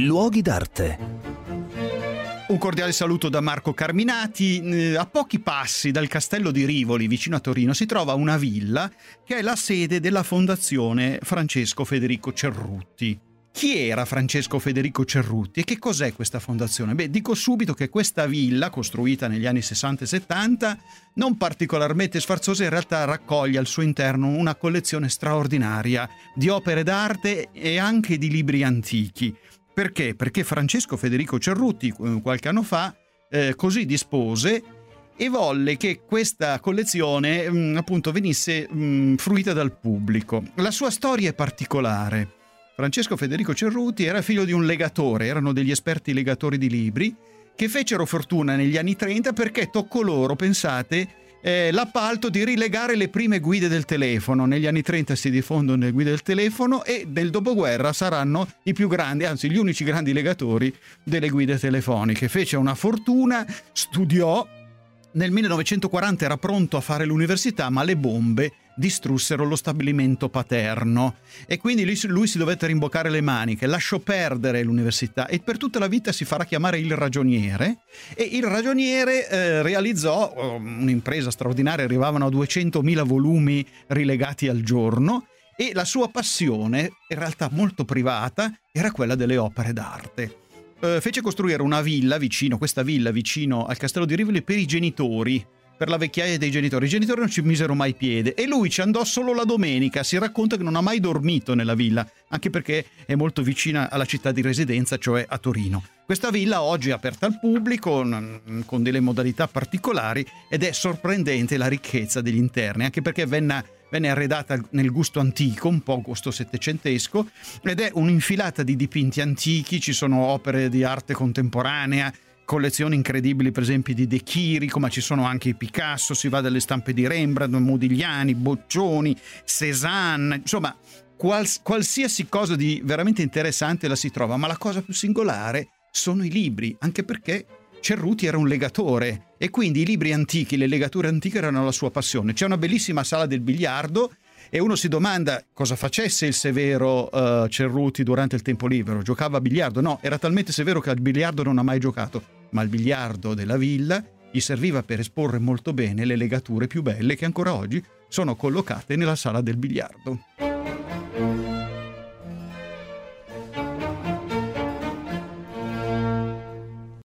Luoghi d'arte. Un cordiale saluto da Marco Carminati. Eh, a pochi passi dal castello di Rivoli, vicino a Torino, si trova una villa che è la sede della Fondazione Francesco Federico Cerruti. Chi era Francesco Federico Cerruti e che cos'è questa fondazione? Beh, dico subito che questa villa, costruita negli anni 60 e 70, non particolarmente sfarzosa, in realtà raccoglie al suo interno una collezione straordinaria di opere d'arte e anche di libri antichi. Perché? Perché Francesco Federico Cerruti, eh, qualche anno fa, eh, così dispose e volle che questa collezione mh, mm, appunto venisse mh, mm, fruita dal pubblico. La sua storia è particolare. Francesco Federico Cerruti era figlio di un legatore, erano degli esperti legatori di libri, che fecero fortuna negli anni 30 perché toccò loro, pensate, eh, l'appalto di rilegare le prime guide del telefono. Negli anni 30 si diffondono le guide del telefono e nel dopoguerra saranno i più grandi, anzi gli unici grandi legatori delle guide telefoniche. Fece una fortuna, studiò, nel 1940 era pronto a fare l'università, ma le bombe distrussero lo stabilimento paterno. E quindi lui, lui, si dovette rimboccare le maniche, lasciò perdere l'università e per tutta la vita si farà chiamare il ragioniere. E il ragioniere eh, realizzò oh, un'impresa straordinaria, arrivavano a 200.000 volumi rilegati al giorno e la sua passione, in realtà molto privata, era quella delle opere d'arte. Eh, fece costruire una villa vicino, questa villa vicino al castello di Rivoli per i genitori, per la vecchiaia dei genitori. I genitori non ci misero mai piede e lui ci andò solo la domenica. Si racconta che non ha mai dormito nella villa, anche perché è molto vicina alla città di residenza, cioè a Torino. Questa villa oggi è aperta al pubblico con delle modalità particolari ed è sorprendente la ricchezza degli interni, anche perché venne venne arredata nel gusto antico, un po' gusto settecentesco, ed è un'infilata di dipinti antichi, ci sono opere di arte contemporanea, collezioni incredibili, per esempio di De Chirico, ma ci sono anche i Picasso, si va dalle stampe di Rembrandt, Modigliani, Boccioni, Cézanne, insomma, quals- qualsiasi cosa di veramente interessante la si trova, ma la cosa più singolare sono i libri, anche perché Cerruti era un legatore e quindi i libri antichi, le legature antiche erano la sua passione. C'è una bellissima sala del biliardo e uno si domanda cosa facesse il severo uh, Cerruti durante il tempo libero. Giocava a biliardo? No, era talmente severo che al biliardo non ha mai giocato ma il biliardo della villa gli serviva per esporre molto bene le legature più belle che ancora oggi sono collocate nella sala del biliardo.